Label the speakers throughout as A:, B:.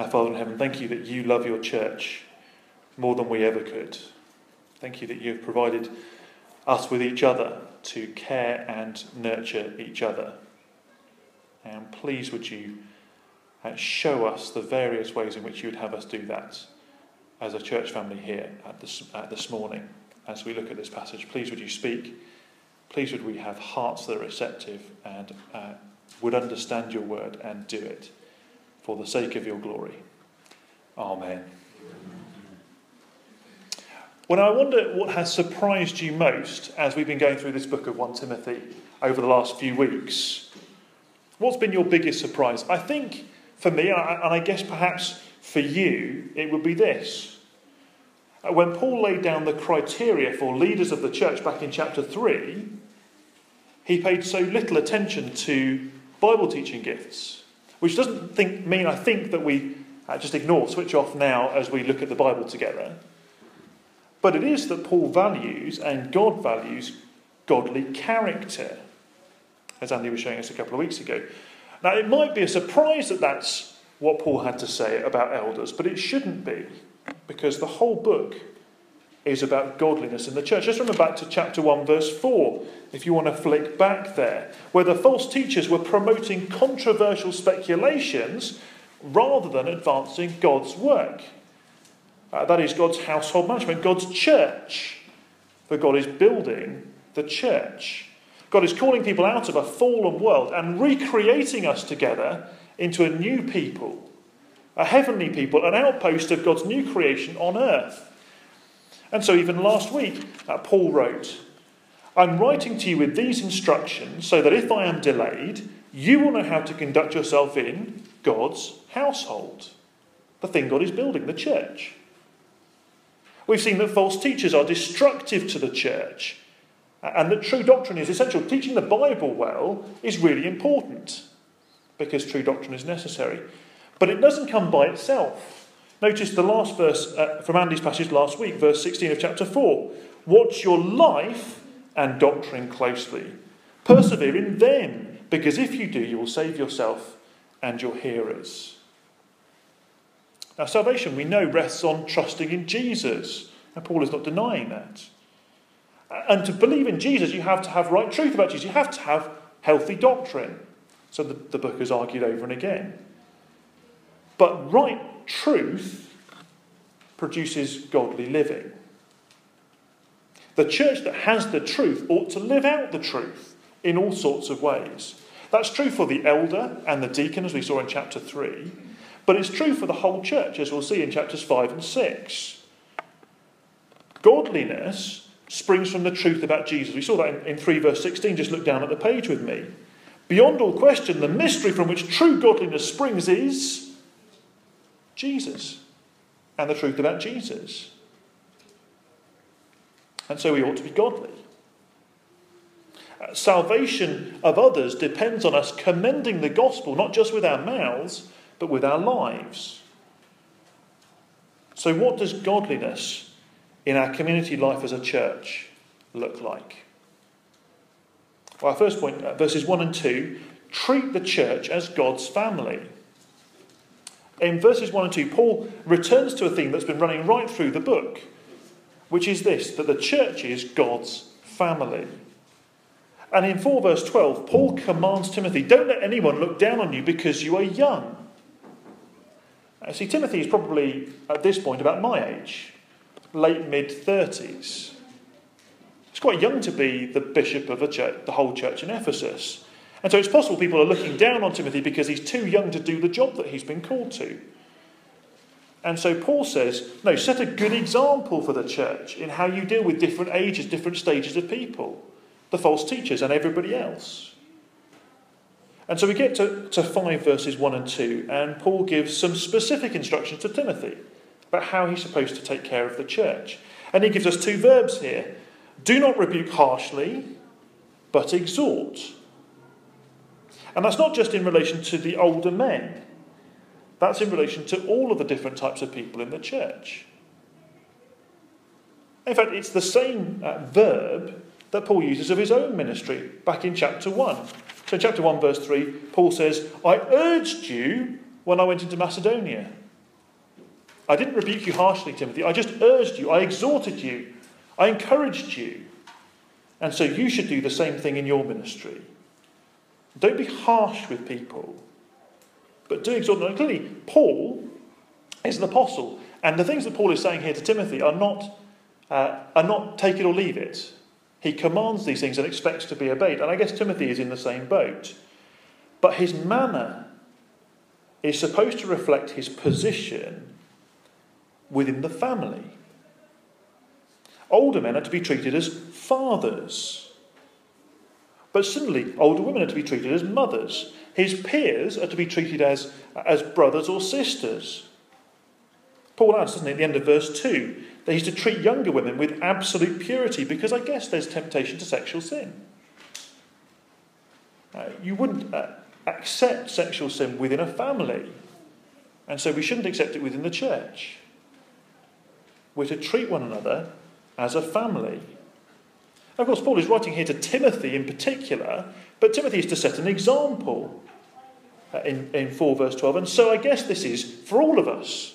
A: Our Father in heaven, thank you that you love your church more than we ever could. Thank you that you've provided us with each other to care and nurture each other. And please would you uh, show us the various ways in which you would have us do that as a church family here at this, at this morning as we look at this passage. Please would you speak. Please would we have hearts that are receptive and uh, would understand your word and do it for the sake of your glory. Amen. When I wonder what has surprised you most as we've been going through this book of 1 Timothy over the last few weeks, what's been your biggest surprise? I think for me, and I guess perhaps for you, it would be this. When Paul laid down the criteria for leaders of the church back in chapter 3, he paid so little attention to Bible teaching gifts, which doesn't think, mean, I think, that we uh, just ignore, switch off now as we look at the Bible together. But it is that Paul values and God values godly character, as Andy was showing us a couple of weeks ago. Now, it might be a surprise that that's what Paul had to say about elders, but it shouldn't be, because the whole book is about godliness in the church. Just remember back to chapter 1, verse 4, if you want to flick back there, where the false teachers were promoting controversial speculations rather than advancing God's work. Uh, that is God's household management, God's church. For God is building the church. God is calling people out of a fallen world and recreating us together into a new people, a heavenly people, an outpost of God's new creation on earth. And so, even last week, uh, Paul wrote, I'm writing to you with these instructions so that if I am delayed, you will know how to conduct yourself in God's household, the thing God is building, the church. We've seen that false teachers are destructive to the church and that true doctrine is essential. Teaching the Bible well is really important because true doctrine is necessary. But it doesn't come by itself. Notice the last verse uh, from Andy's passage last week, verse 16 of chapter 4. Watch your life and doctrine closely. Persevere in them, because if you do, you will save yourself and your hearers. Now, salvation, we know, rests on trusting in Jesus. And Paul is not denying that. And to believe in Jesus, you have to have right truth about Jesus. You have to have healthy doctrine. So the, the book is argued over and again. But right truth produces godly living. The church that has the truth ought to live out the truth in all sorts of ways. That's true for the elder and the deacon, as we saw in chapter 3. But it's true for the whole church, as we'll see in chapters 5 and 6. Godliness springs from the truth about Jesus. We saw that in, in 3 verse 16. Just look down at the page with me. Beyond all question, the mystery from which true godliness springs is Jesus and the truth about Jesus. And so we ought to be godly. Uh, salvation of others depends on us commending the gospel, not just with our mouths, but with our lives. So, what does godliness in our community life as a church look like? Well, our first point, uh, verses 1 and 2, treat the church as God's family. In verses 1 and 2, Paul returns to a theme that's been running right through the book, which is this that the church is God's family. And in 4 verse 12, Paul commands Timothy, Don't let anyone look down on you because you are young. See, Timothy is probably at this point about my age, late mid 30s. He's quite young to be the bishop of a church, the whole church in Ephesus. And so it's possible people are looking down on Timothy because he's too young to do the job that he's been called to. And so Paul says, no, set a good example for the church in how you deal with different ages, different stages of people, the false teachers, and everybody else. And so we get to, to 5 verses 1 and 2, and Paul gives some specific instructions to Timothy about how he's supposed to take care of the church. And he gives us two verbs here do not rebuke harshly, but exhort. And that's not just in relation to the older men, that's in relation to all of the different types of people in the church. In fact, it's the same uh, verb that Paul uses of his own ministry back in chapter 1. So, in chapter 1, verse 3, Paul says, I urged you when I went into Macedonia. I didn't rebuke you harshly, Timothy. I just urged you, I exhorted you, I encouraged you. And so you should do the same thing in your ministry. Don't be harsh with people, but do exhort them. clearly, Paul is an apostle, and the things that Paul is saying here to Timothy are not, uh, are not take it or leave it. He commands these things and expects to be obeyed. And I guess Timothy is in the same boat. But his manner is supposed to reflect his position within the family. Older men are to be treated as fathers. But similarly, older women are to be treated as mothers. His peers are to be treated as, as brothers or sisters. Paul adds, doesn't he, at the end of verse 2, that he's to treat younger women with absolute purity because I guess there's temptation to sexual sin. Uh, you wouldn't uh, accept sexual sin within a family, and so we shouldn't accept it within the church. We're to treat one another as a family. Of course, Paul is writing here to Timothy in particular, but Timothy is to set an example uh, in, in 4 verse 12. And so I guess this is for all of us.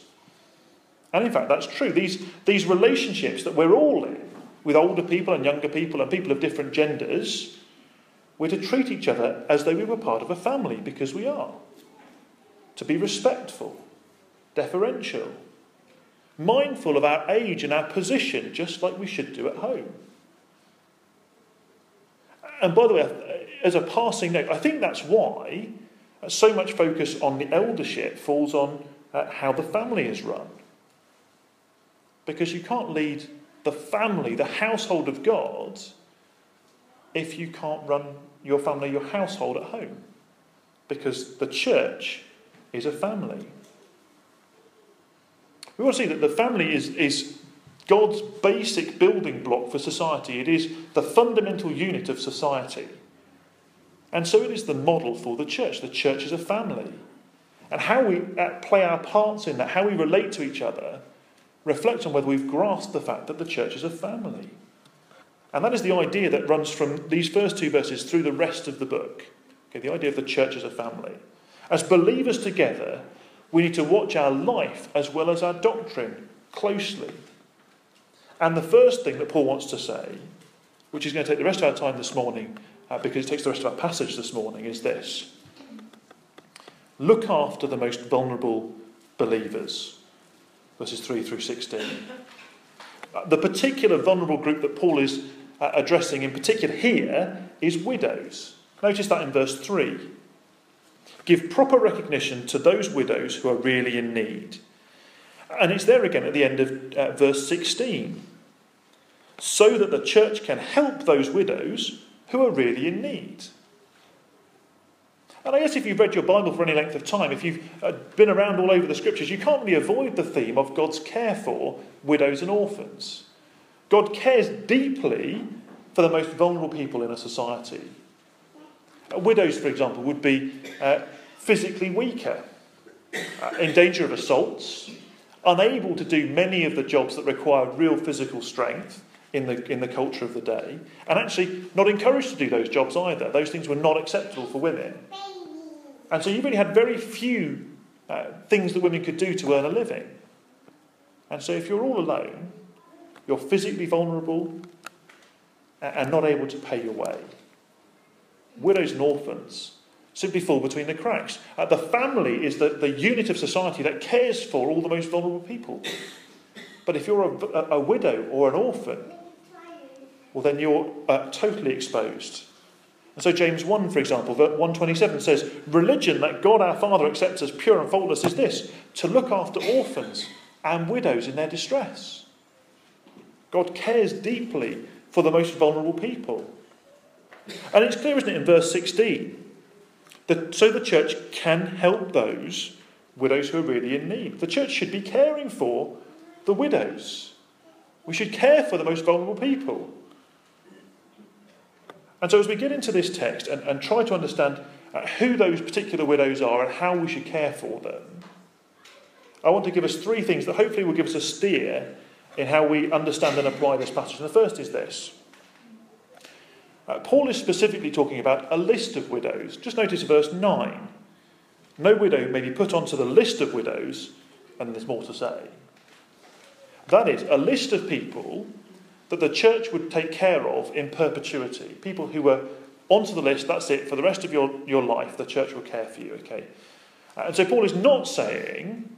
A: And in fact, that's true. These, these relationships that we're all in, with older people and younger people and people of different genders, we're to treat each other as though we were part of a family, because we are. To be respectful, deferential, mindful of our age and our position, just like we should do at home. And by the way, as a passing note, I think that's why so much focus on the eldership falls on uh, how the family is run. Because you can't lead the family, the household of God, if you can't run your family, your household at home. Because the church is a family. We want to see that the family is, is God's basic building block for society. It is the fundamental unit of society. And so it is the model for the church. The church is a family. And how we uh, play our parts in that, how we relate to each other, reflects on whether we've grasped the fact that the church is a family. And that is the idea that runs from these first two verses through the rest of the book. Okay, the idea of the church as a family. As believers together, we need to watch our life as well as our doctrine closely. And the first thing that Paul wants to say, which is going to take the rest of our time this morning, uh, because it takes the rest of our passage this morning, is this Look after the most vulnerable believers. Verses 3 through 16. Uh, the particular vulnerable group that Paul is uh, addressing in particular here is widows. Notice that in verse 3. Give proper recognition to those widows who are really in need. And it's there again at the end of uh, verse 16. So that the church can help those widows who are really in need. And I guess if you've read your Bible for any length of time, if you've uh, been around all over the scriptures, you can't really avoid the theme of God's care for widows and orphans. God cares deeply for the most vulnerable people in a society. Uh, widows, for example, would be uh, physically weaker, uh, in danger of assaults, unable to do many of the jobs that require real physical strength in the, in the culture of the day, and actually not encouraged to do those jobs either. Those things were not acceptable for women. And so you really had very few uh, things that women could do to earn a living. And so if you're all alone, you're physically vulnerable and not able to pay your way. Widows and orphans simply fall between the cracks. Uh, the family is the, the unit of society that cares for all the most vulnerable people. But if you're a, a, widow or an orphan, well, then you're uh, totally exposed. And so James 1, for example, 127 says, Religion that God our Father accepts as pure and faultless is this, to look after orphans and widows in their distress. God cares deeply for the most vulnerable people. And it's clear, isn't it, in verse 16, that so the church can help those widows who are really in need. The church should be caring for the widows. We should care for the most vulnerable people. And so, as we get into this text and, and try to understand uh, who those particular widows are and how we should care for them, I want to give us three things that hopefully will give us a steer in how we understand and apply this passage. And the first is this uh, Paul is specifically talking about a list of widows. Just notice verse 9. No widow may be put onto the list of widows, and there's more to say. That is, a list of people that the church would take care of in perpetuity. People who were onto the list, that's it, for the rest of your, your life, the church will care for you, okay? And so Paul is not saying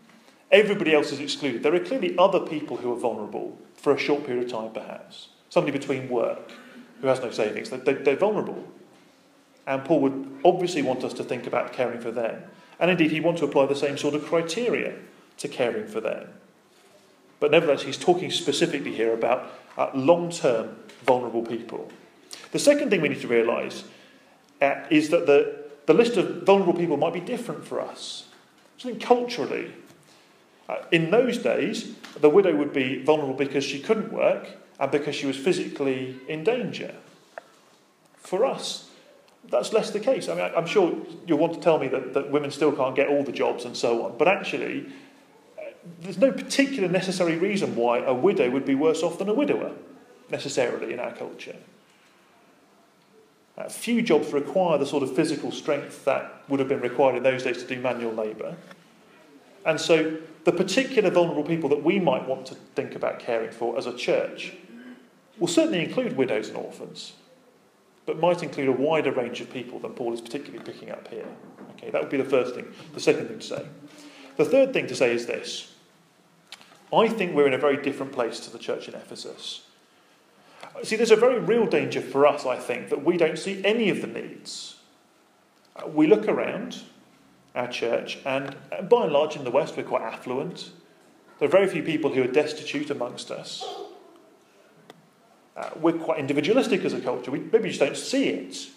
A: everybody else is excluded. There are clearly other people who are vulnerable for a short period of time, perhaps. Somebody between work who has no savings, they, they're vulnerable. And Paul would obviously want us to think about caring for them. And indeed, he'd want to apply the same sort of criteria to caring for them. But nevertheless, he's talking specifically here about uh, long term vulnerable people. The second thing we need to realise uh, is that the, the list of vulnerable people might be different for us. So, think culturally. Uh, in those days, the widow would be vulnerable because she couldn't work and because she was physically in danger. For us, that's less the case. I mean, I'm sure you'll want to tell me that, that women still can't get all the jobs and so on, but actually, there's no particular necessary reason why a widow would be worse off than a widower, necessarily, in our culture. Uh, few jobs require the sort of physical strength that would have been required in those days to do manual labour. And so, the particular vulnerable people that we might want to think about caring for as a church will certainly include widows and orphans, but might include a wider range of people than Paul is particularly picking up here. Okay, that would be the first thing. The second thing to say. The third thing to say is this I think we're in a very different place to the church in Ephesus. See, there's a very real danger for us, I think, that we don't see any of the needs. We look around our church, and by and large in the West, we're quite affluent. There are very few people who are destitute amongst us. Uh, we're quite individualistic as a culture. We maybe just don't see it.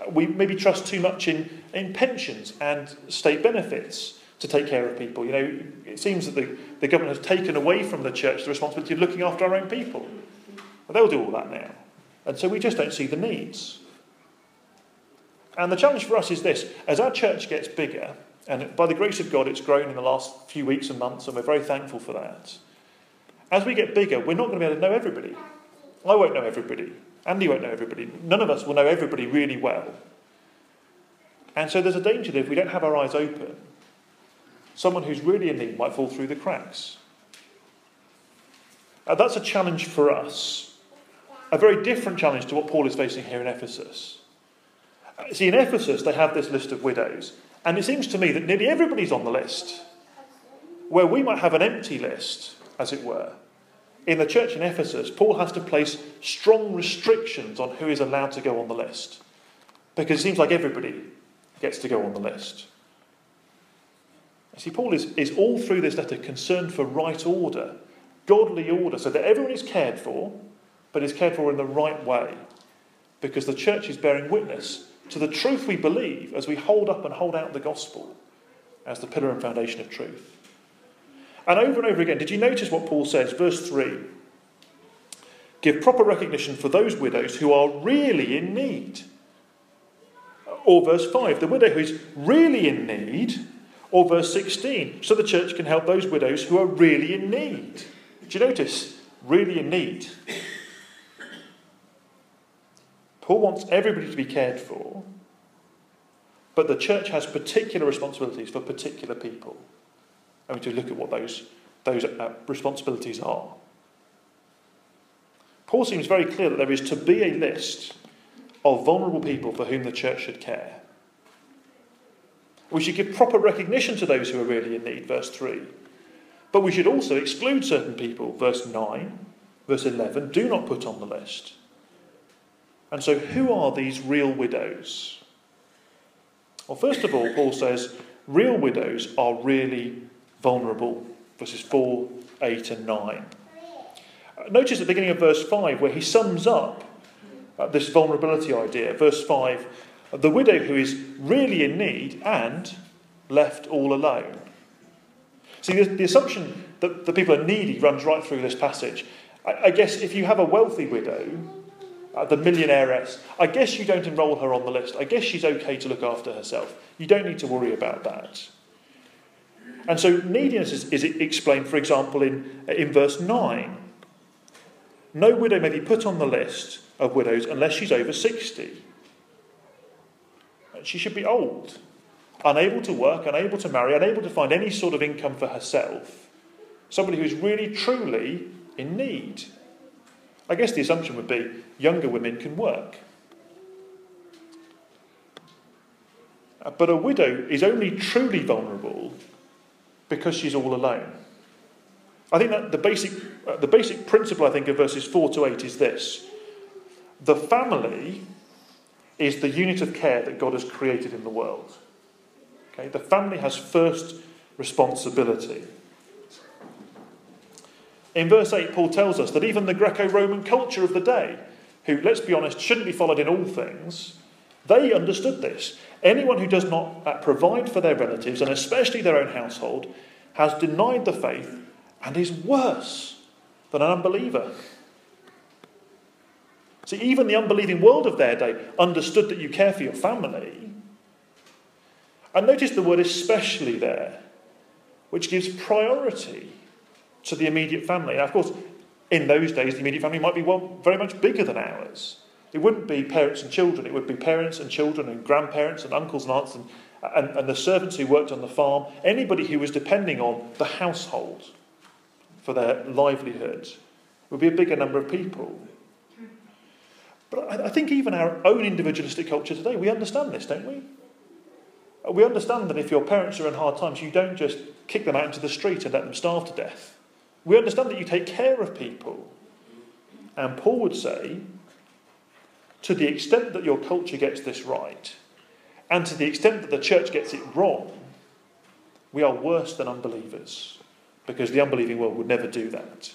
A: Uh, we maybe trust too much in, in pensions and state benefits to take care of people. You know, it seems that the, the government has taken away from the church the responsibility of looking after our own people. Well, they'll do all that now. And so we just don't see the needs. And the challenge for us is this as our church gets bigger, and by the grace of God, it's grown in the last few weeks and months, and we're very thankful for that. As we get bigger, we're not going to be able to know everybody. I won't know everybody. Andy won't know everybody. None of us will know everybody really well. And so there's a danger that if we don't have our eyes open, someone who's really in need might fall through the cracks. Uh, that's a challenge for us. A very different challenge to what Paul is facing here in Ephesus. Uh, see, in Ephesus, they have this list of widows, and it seems to me that nearly everybody's on the list. Where we might have an empty list, as it were, in the church in Ephesus, Paul has to place strong restrictions on who is allowed to go on the list. Because it seems like everybody gets to go on the list. See, Paul is, is all through this letter concerned for right order, godly order, so that everyone is cared for, but is cared for in the right way. Because the church is bearing witness to the truth we believe as we hold up and hold out the gospel as the pillar and foundation of truth. And over and over again, did you notice what Paul says? Verse 3 Give proper recognition for those widows who are really in need. Or verse 5 The widow who is really in need or verse 16, so the church can help those widows who are really in need. Do you notice? Really in need. Paul wants everybody to be cared for, but the church has particular responsibilities for particular people. And we to look at what those, those uh, responsibilities are. Paul seems very clear that there is to be a list of vulnerable people for whom the church should care. We should give proper recognition to those who are really in need, verse 3. But we should also exclude certain people, verse 9, verse 11, do not put on the list. And so, who are these real widows? Well, first of all, Paul says real widows are really vulnerable, verses 4, 8, and 9. Notice at the beginning of verse 5 where he sums up uh, this vulnerability idea. Verse 5 the widow who is really in need and left all alone. See, the, the assumption that the people are needy runs right through this passage. I, I guess if you have a wealthy widow, uh, the millionairess, I guess you don't enrol her on the list. I guess she's okay to look after herself. You don't need to worry about that. And so neediness is, is explained, for example, in, in verse 9. No widow may be put on the list of widows unless she's over 60 she should be old, unable to work, unable to marry, unable to find any sort of income for herself, somebody who is really, truly in need. I guess the assumption would be younger women can work. But a widow is only truly vulnerable because she's all alone. I think that the basic, uh, the basic principle, I think, of verses 4 to 8 is this the family is the unit of care that God has created in the world. Okay? The family has first responsibility. In verse 8, Paul tells us that even the Greco Roman culture of the day, who, let's be honest, shouldn't be followed in all things, they understood this. Anyone who does not uh, provide for their relatives, and especially their own household, has denied the faith and is worse than an unbeliever. See, even the unbelieving world of their day understood that you care for your family. And notice the word especially there, which gives priority to the immediate family. Now, of course, in those days, the immediate family might be well, very much bigger than ours. It wouldn't be parents and children, it would be parents and children and grandparents and uncles and aunts and, and, and the servants who worked on the farm, anybody who was depending on the household for their livelihood. Would be a bigger number of people. But I, I think even our own individualistic culture today, we understand this, don't we? Uh, we understand that if your parents are in hard times, you don't just kick them out into the street and let them starve to death. We understand that you take care of people. And Paul would say, to the extent that your culture gets this right, and to the extent that the church gets it wrong, we are worse than unbelievers, because the unbelieving world would never do that.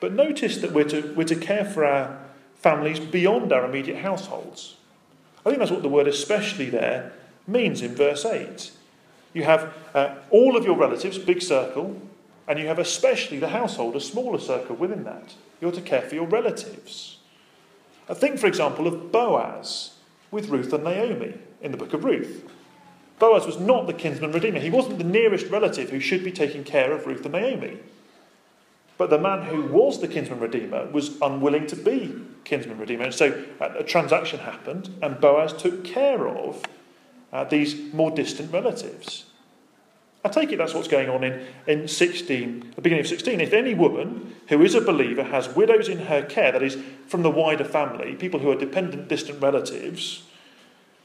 A: But notice that we're to, we're to care for our families beyond our immediate households. I think that's what the word especially there means in verse 8. You have uh, all of your relatives, big circle, and you have especially the household, a smaller circle within that. You're to care for your relatives. Think, for example, of Boaz with Ruth and Naomi in the book of Ruth. Boaz was not the kinsman redeemer. He wasn't the nearest relative who should be taking care of Ruth and Naomi. But the man who was the kinsman redeemer was unwilling to be kinsman redeemer. And so uh, a transaction happened, and Boaz took care of uh, these more distant relatives. I take it that's what's going on in, in 16, the beginning of 16. If any woman who is a believer has widows in her care, that is, from the wider family, people who are dependent, distant relatives,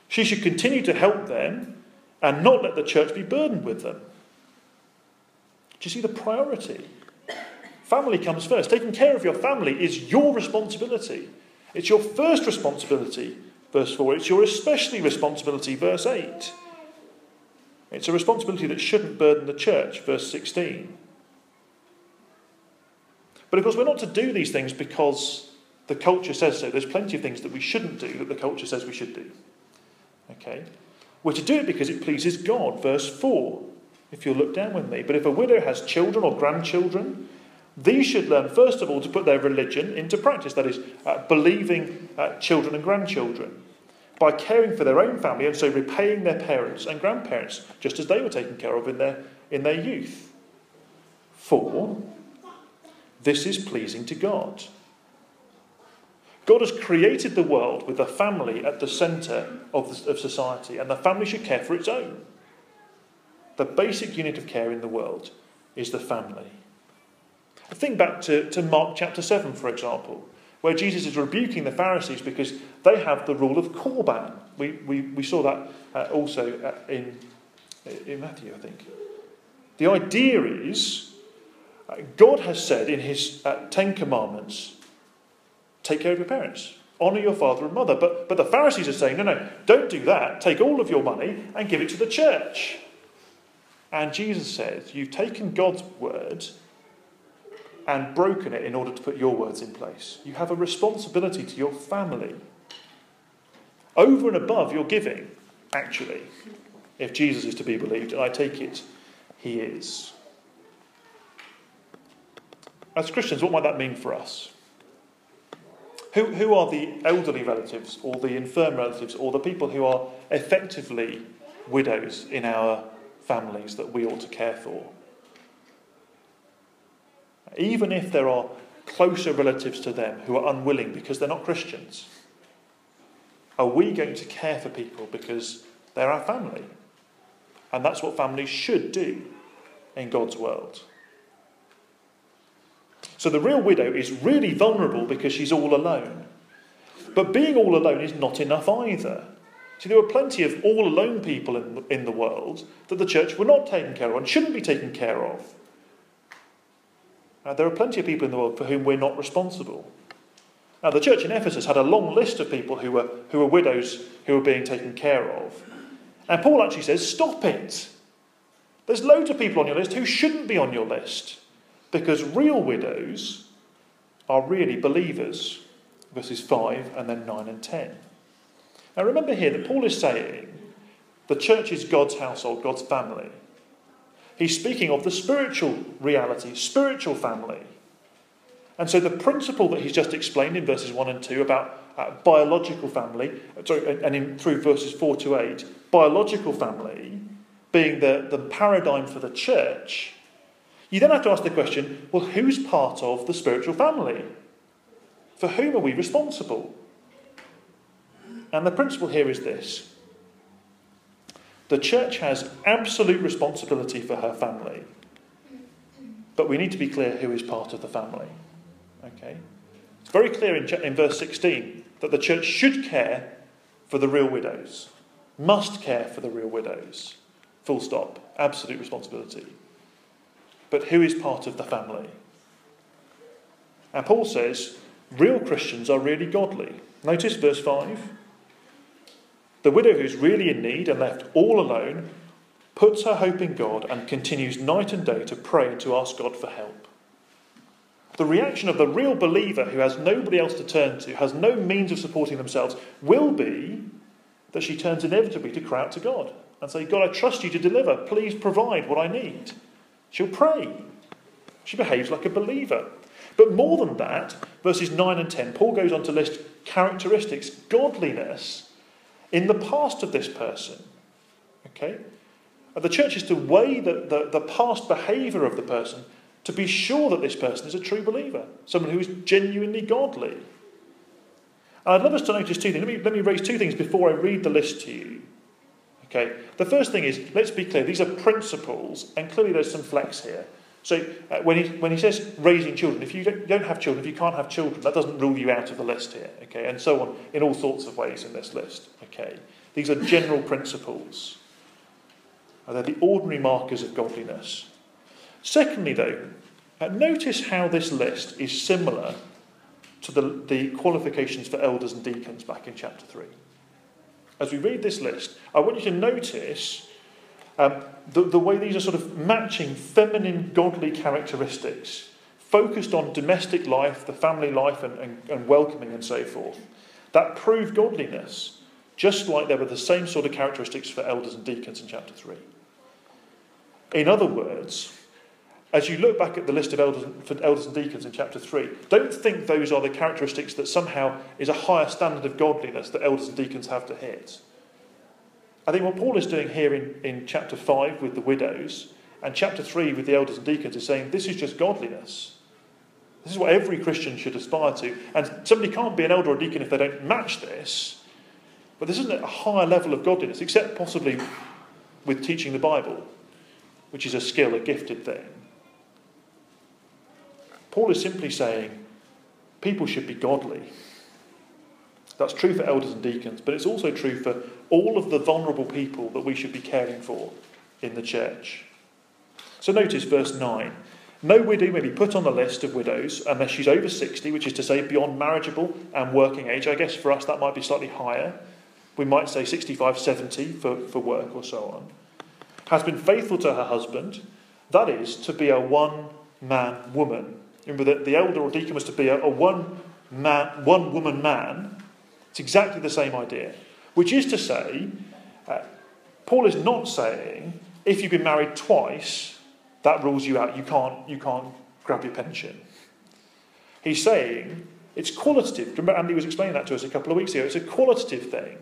A: she should continue to help them and not let the church be burdened with them. Do you see the priority? Family comes first. Taking care of your family is your responsibility. It's your first responsibility, verse 4. It's your especially responsibility, verse 8. It's a responsibility that shouldn't burden the church, verse 16. But of course, we're not to do these things because the culture says so. There's plenty of things that we shouldn't do that the culture says we should do. Okay? We're to do it because it pleases God, verse 4, if you'll look down with me. But if a widow has children or grandchildren, these should learn, first of all, to put their religion into practice, that is, uh, believing uh, children and grandchildren, by caring for their own family and so repaying their parents and grandparents, just as they were taken care of in their, in their youth. For this is pleasing to God. God has created the world with the family at the centre of, of society, and the family should care for its own. The basic unit of care in the world is the family. Think back to, to Mark chapter 7, for example, where Jesus is rebuking the Pharisees because they have the rule of Korban. We, we, we saw that uh, also uh, in, in Matthew, I think. The idea is uh, God has said in his uh, Ten Commandments take care of your parents, honour your father and mother. But, but the Pharisees are saying, no, no, don't do that. Take all of your money and give it to the church. And Jesus says, You've taken God's word and broken it in order to put your words in place. You have a responsibility to your family. Over and above your giving, actually, if Jesus is to be believed, and I take it he is. As Christians, what might that mean for us? Who, who are the elderly relatives, or the infirm relatives, or the people who are effectively widows in our families that we ought to care for? Even if there are closer relatives to them who are unwilling because they're not Christians? Are we going to care for people because they're our family? And that's what families should do. in God's world. So the real widow is really vulnerable because she's all alone. But being all alone is not enough either. See, there were plenty of all alone people in in the world that the church were not taking care of and shouldn't be taken care of. Now, there are plenty of people in the world for whom we're not responsible. Now, the church in Ephesus had a long list of people who were, who were widows who were being taken care of. And Paul actually says, stop it. There's loads of people on your list who shouldn't be on your list because real widows are really believers. Verses 5 and then 9 and 10. Now remember here that Paul is saying the church is God's household, God's family. He's speaking of the spiritual reality, spiritual family. And so the principle that he's just explained in verses 1 and 2 about uh, biological family, sorry, and in, through verses 4 to 8, biological family being the, the paradigm for the church, you then have to ask the question well, who's part of the spiritual family? For whom are we responsible? And the principle here is this the church has absolute responsibility for her family, but we need to be clear who is part of the family. Okay? It's very clear in, in verse 16 that the church should care for the real widows, must care for the real widows. Full stop. Absolute responsibility. But who is part of the family? And Paul says real Christians are really godly. Notice verse 5. The widow who's really in need and left all alone puts her hope in God and continues night and day to pray and to ask God for help. The reaction of the real believer who has nobody else to turn to, has no means of supporting themselves, will be that she turns inevitably to cry out to God and say, God, I trust you to deliver. Please provide what I need. She'll pray. She behaves like a believer. But more than that, verses 9 and 10, Paul goes on to list characteristics, godliness in the past of this person. Okay? Uh, the church is to weigh the, the, the past behaviour of the person to be sure that this person is a true believer, someone who is genuinely godly. And I'd love us to notice two things. Let me, let me raise two things before I read the list to you. Okay, the first thing is let's be clear, these are principles, and clearly there's some flex here. So uh, when, he, when he says raising children, if you don't, don't, have children, if you can't have children, that doesn't rule you out of the list here, okay, and so on in all sorts of ways in this list, okay. These are general principles. They're the ordinary markers of godliness. Secondly, though, uh, notice how this list is similar to the, the qualifications for elders and deacons back in chapter 3. As we read this list, I want you to notice um, the, the way these are sort of matching feminine, godly characteristics, focused on domestic life, the family life, and, and, and welcoming and so forth, that prove godliness, just like there were the same sort of characteristics for elders and deacons in chapter 3. In other words, as you look back at the list of elders, for elders and deacons in chapter 3, don't think those are the characteristics that somehow is a higher standard of godliness that elders and deacons have to hit. I think what Paul is doing here in, in chapter 5 with the widows and chapter 3 with the elders and deacons is saying this is just godliness. This is what every Christian should aspire to. And somebody can't be an elder or deacon if they don't match this. But this isn't a higher level of godliness, except possibly with teaching the Bible, which is a skill, a gifted thing. Paul is simply saying people should be godly. That's true for elders and deacons, but it's also true for all of the vulnerable people that we should be caring for in the church. So notice verse 9. No widow may be put on the list of widows unless she's over 60, which is to say beyond marriageable and working age. I guess for us that might be slightly higher. We might say 65, 70 for, for work or so on. Has been faithful to her husband, that is, to be a one man woman Remember that the elder or deacon was to be a, a one man, one woman man. It's exactly the same idea. Which is to say, uh, Paul is not saying if you've been married twice, that rules you out. You can't, you can't grab your pension. He's saying it's qualitative. Remember, Andy was explaining that to us a couple of weeks ago. It's a qualitative thing.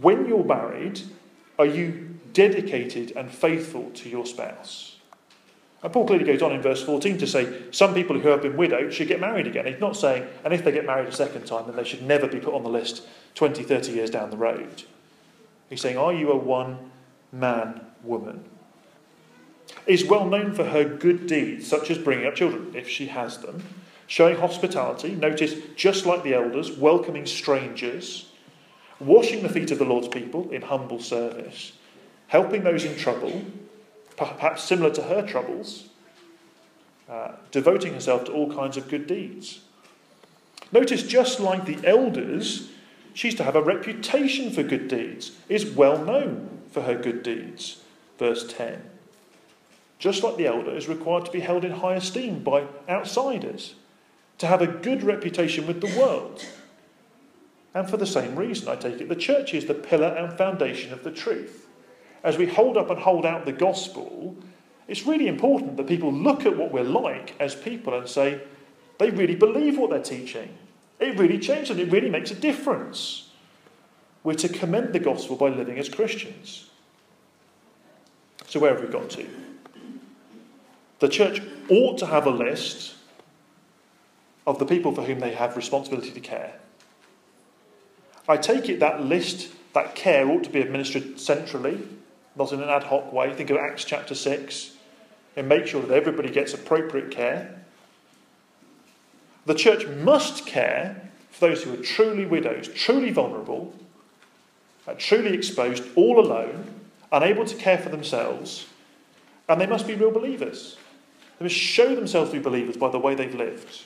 A: When you're married, are you dedicated and faithful to your spouse? And Paul clearly goes on in verse 14 to say some people who have been widowed should get married again. He's not saying, and if they get married a second time, then they should never be put on the list 20, 30 years down the road. He's saying, Are you a one man woman? is well known for her good deeds, such as bringing up children, if she has them, showing hospitality, notice, just like the elders, welcoming strangers, washing the feet of the Lord's people in humble service, helping those in trouble, perhaps similar to her troubles, uh, devoting herself to all kinds of good deeds. Notice, just like the elders, she's to have a reputation for good deeds, is well known for her good deeds. Verse 10. Just like the elder is required to be held in high esteem by outsiders, to have a good reputation with the world. And for the same reason, I take it, the church is the pillar and foundation of the truth. As we hold up and hold out the gospel, it's really important that people look at what we're like as people and say, they really believe what they're teaching. It really changes and it really makes a difference. We're to commend the gospel by living as Christians. So, where have we got to? The church ought to have a list of the people for whom they have responsibility to care. I take it that list, that care, ought to be administered centrally, not in an ad hoc way. Think of Acts chapter 6 and make sure that everybody gets appropriate care. The church must care for those who are truly widows, truly vulnerable, uh, truly exposed, all alone, unable to care for themselves, and they must be real believers. They must show themselves to be believers by the way they've lived.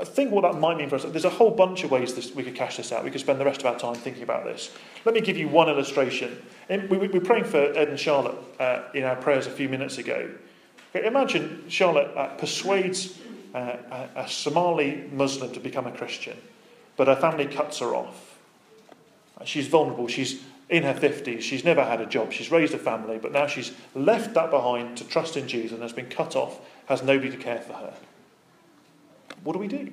A: I think what that might mean for us, there's a whole bunch of ways this, we could cash this out. We could spend the rest of our time thinking about this. Let me give you one illustration. In, we, we, were praying for Ed and Charlotte uh, in our prayers a few minutes ago. Imagine Charlotte uh, persuades uh, a, a Somali Muslim to become a Christian, but her family cuts her off. She's vulnerable. She's in her 50s. She's never had a job. She's raised a family, but now she's left that behind to trust in Jesus and has been cut off, has nobody to care for her. What do we do?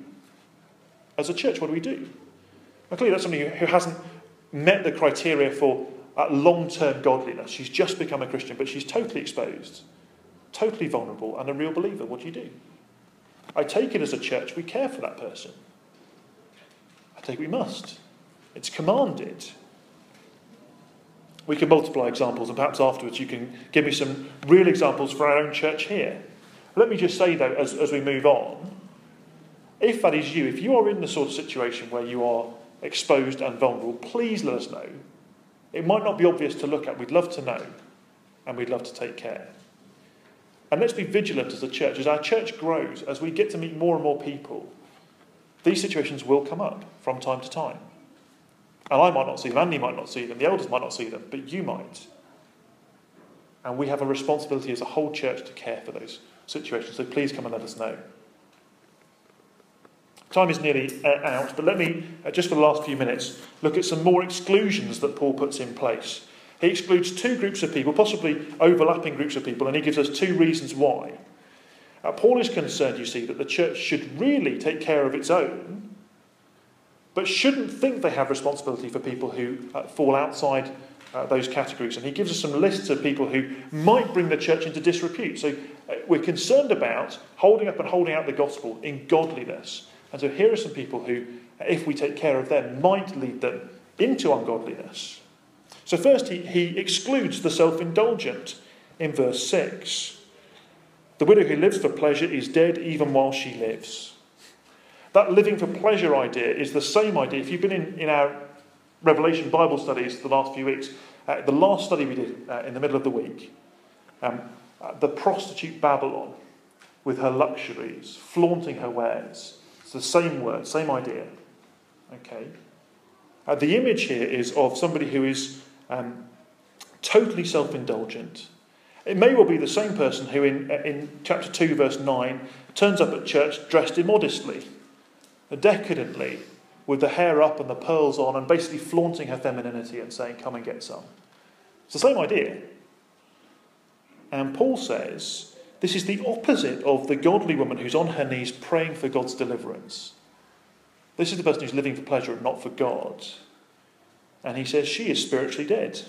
A: As a church, what do we do? Well, clearly, that's somebody who hasn't met the criteria for uh, long term godliness. She's just become a Christian, but she's totally exposed, totally vulnerable, and a real believer. What do you do? I take it as a church, we care for that person. I take it we must. It's commanded. We can multiply examples, and perhaps afterwards you can give me some real examples for our own church here. Let me just say, though, as, as we move on, if that is you, if you are in the sort of situation where you are exposed and vulnerable, please let us know. It might not be obvious to look at. We'd love to know, and we'd love to take care. And let's be vigilant as a church. As our church grows, as we get to meet more and more people, these situations will come up from time to time. And I might not see them, Andy might not see them, the elders might not see them, but you might. And we have a responsibility as a whole church to care for those situations. So please come and let us know. Time is nearly uh, out, but let me, uh, just for the last few minutes, look at some more exclusions that Paul puts in place. He excludes two groups of people, possibly overlapping groups of people, and he gives us two reasons why. Uh, Paul is concerned, you see, that the church should really take care of its own, but shouldn't think they have responsibility for people who uh, fall outside uh, those categories. And he gives us some lists of people who might bring the church into disrepute. So uh, we're concerned about holding up and holding out the gospel in godliness and so here are some people who, if we take care of them, might lead them into ungodliness. So, first, he, he excludes the self indulgent in verse 6. The widow who lives for pleasure is dead even while she lives. That living for pleasure idea is the same idea. If you've been in, in our Revelation Bible studies the last few weeks, uh, the last study we did uh, in the middle of the week, um, uh, the prostitute Babylon with her luxuries, flaunting her wares, it's the same word, same idea. Okay? Uh, the image here is of somebody who is um, totally self indulgent. It may well be the same person who, in, uh, in chapter 2, verse 9, turns up at church dressed immodestly, decadently, with the hair up and the pearls on, and basically flaunting her femininity and saying, Come and get some. It's the same idea. And Paul says this is the opposite of the godly woman who's on her knees praying for God's deliverance. This is the person who's living for pleasure and not for God. And he says she is spiritually dead,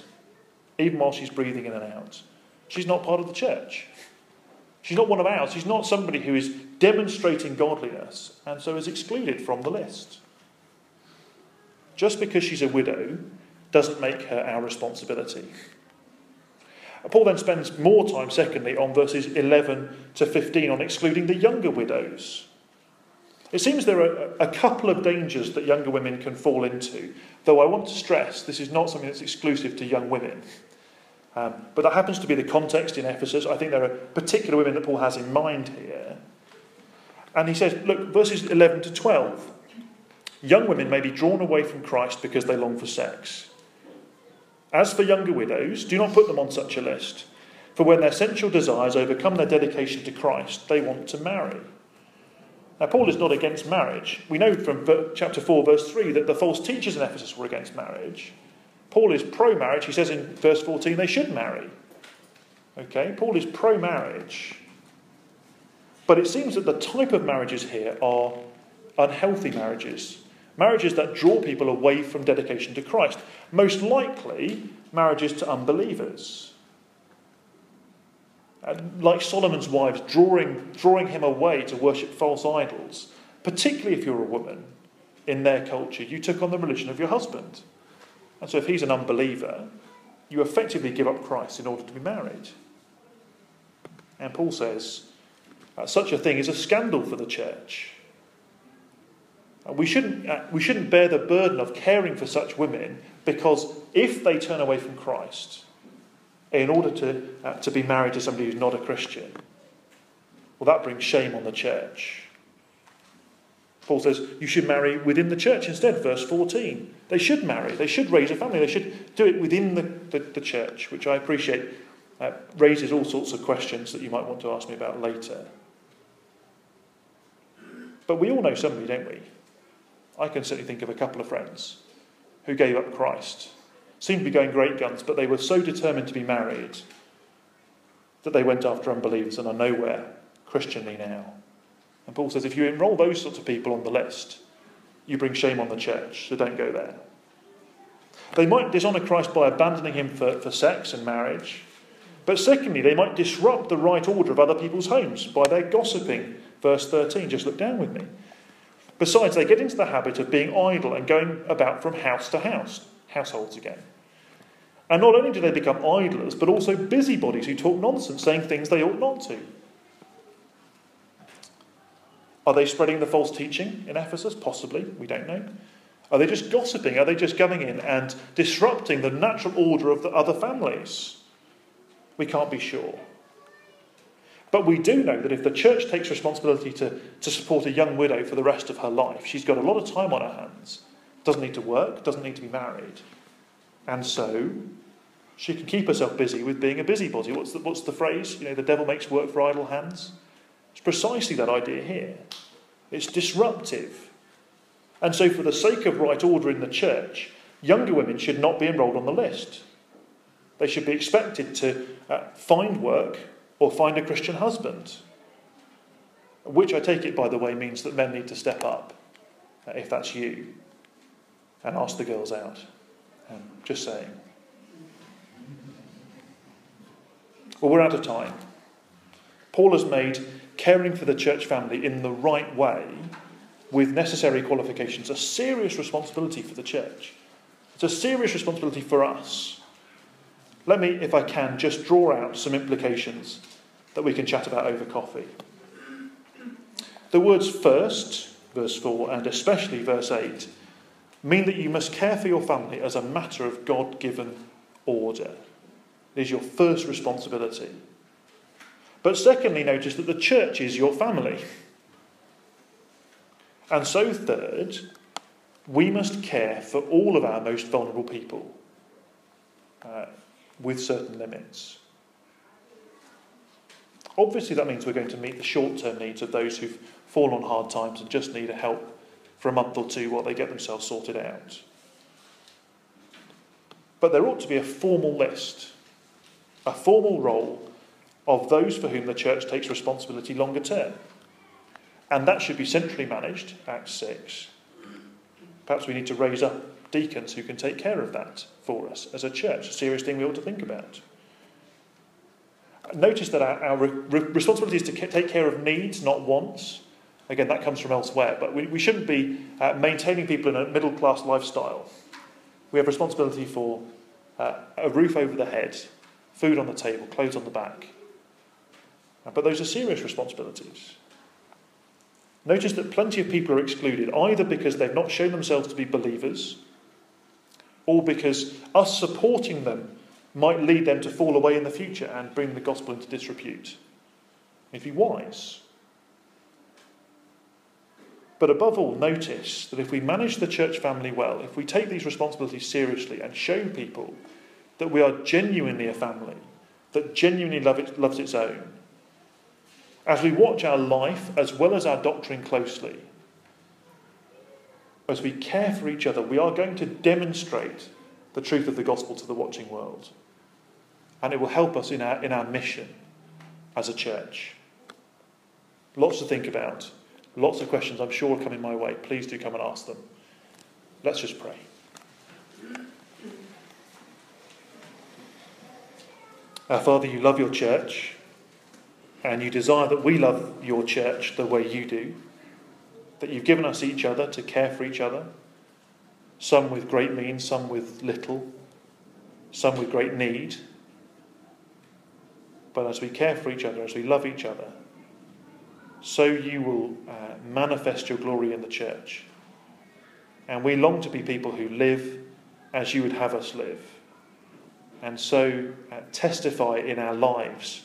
A: even while she's breathing in and out. She's not part of the church. She's not one of ours. She's not somebody who is demonstrating godliness and so is excluded from the list. Just because she's a widow doesn't make her our responsibility. Paul then spends more time, secondly, on verses 11 to 15 on excluding the younger widows. It seems there are a couple of dangers that younger women can fall into, though I want to stress this is not something that's exclusive to young women. Um, but that happens to be the context in Ephesus. I think there are particular women that Paul has in mind here. And he says, look, verses 11 to 12. Young women may be drawn away from Christ because they long for sex. As for younger widows, do not put them on such a list, for when their sensual desires overcome their dedication to Christ, they want to marry. Now, Paul is not against marriage. We know from chapter 4, verse 3, that the false teachers in Ephesus were against marriage. Paul is pro marriage. He says in verse 14 they should marry. Okay? Paul is pro marriage. But it seems that the type of marriages here are unhealthy marriages. Marriages that draw people away from dedication to Christ. Most likely, marriages to unbelievers. And like Solomon's wives, drawing, drawing him away to worship false idols, particularly if you're a woman in their culture, you took on the religion of your husband. And so if he's an unbeliever, you effectively give up Christ in order to be married. And Paul says uh, such a thing is a scandal for the church. Uh, we shouldn't, uh, we shouldn't bear the burden of caring for such women because if they turn away from Christ in order to, uh, to be married to somebody who's not a Christian, well, that brings shame on the church. Paul says you should marry within the church instead, verse 14. They should marry, they should raise a family, they should do it within the, the, the church, which I appreciate uh, raises all sorts of questions that you might want to ask me about later. But we all know somebody, don't we? I can certainly think of a couple of friends who gave up Christ, seemed to be going great guns, but they were so determined to be married that they went after unbelievers and are nowhere Christianly now. And Paul says if you enroll those sorts of people on the list, you bring shame on the church, so don't go there. They might dishonour Christ by abandoning him for, for sex and marriage. But secondly, they might disrupt the right order of other people's homes by their gossiping. Verse 13, just look down with me. Besides, they get into the habit of being idle and going about from house to house, households again. And not only do they become idlers, but also busybodies who talk nonsense, saying things they ought not to. Are they spreading the false teaching in Ephesus? Possibly, we don't know. Are they just gossiping? Are they just coming in and disrupting the natural order of the other families? We can't be sure. But we do know that if the church takes responsibility to, to support a young widow for the rest of her life, she's got a lot of time on her hands. Doesn't need to work, doesn't need to be married. And so she can keep herself busy with being a busybody. What's the, what's the phrase? You know, the devil makes work for idle hands. It's precisely that idea here. It's disruptive. And so, for the sake of right order in the church, younger women should not be enrolled on the list. They should be expected to uh, find work or find a Christian husband. Which I take it, by the way, means that men need to step up, uh, if that's you, and ask the girls out. Um, just saying. Well, we're out of time. Paul has made caring for the church family in the right way with necessary qualifications a serious responsibility for the church. It's a serious responsibility for us. Let me, if I can, just draw out some implications that we can chat about over coffee. The words first, verse 4, and especially verse 8, mean that you must care for your family as a matter of God given order. It is your first responsibility. But secondly, notice that the church is your family. And so, third, we must care for all of our most vulnerable people uh, with certain limits. Obviously, that means we're going to meet the short term needs of those who've fallen on hard times and just need a help for a month or two while they get themselves sorted out. But there ought to be a formal list, a formal roll of those for whom the church takes responsibility longer term. And that should be centrally managed, Acts 6. Perhaps we need to raise up deacons who can take care of that for us as a church, a serious thing we ought to think about. Notice that our, our re- responsibility is to take care of needs, not wants. Again, that comes from elsewhere, but we, we shouldn't be uh, maintaining people in a middle class lifestyle. We have responsibility for uh, a roof over the head, food on the table, clothes on the back. But those are serious responsibilities. Notice that plenty of people are excluded either because they've not shown themselves to be believers or because us supporting them might lead them to fall away in the future and bring the gospel into disrepute. If be wise. But above all, notice that if we manage the church family well, if we take these responsibilities seriously and show people that we are genuinely a family, that genuinely love it, loves its own, as we watch our life as well as our doctrine closely, as we care for each other, we are going to demonstrate the truth of the gospel to the watching world. And it will help us in our, in our mission as a church. Lots to think about. Lots of questions I'm sure are coming my way. Please do come and ask them. Let's just pray. Our Father, you love your church, and you desire that we love your church the way you do, that you've given us each other to care for each other, some with great means, some with little, some with great need. But as we care for each other, as we love each other, so you will uh, manifest your glory in the church. And we long to be people who live as you would have us live. And so uh, testify in our lives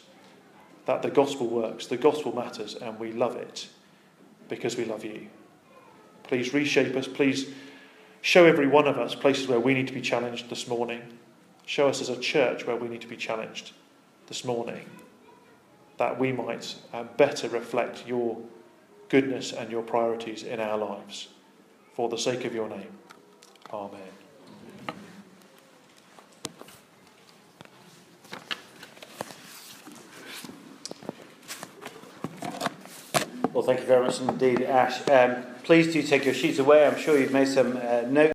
A: that the gospel works, the gospel matters, and we love it because we love you. Please reshape us. Please show every one of us places where we need to be challenged this morning. Show us as a church where we need to be challenged this morning that we might uh, better reflect your goodness and your priorities in our lives. For the sake of your name. Amen.
B: Well, thank you very much indeed, Ash. Um, please do take your sheets away. I'm sure you've made some uh, notes.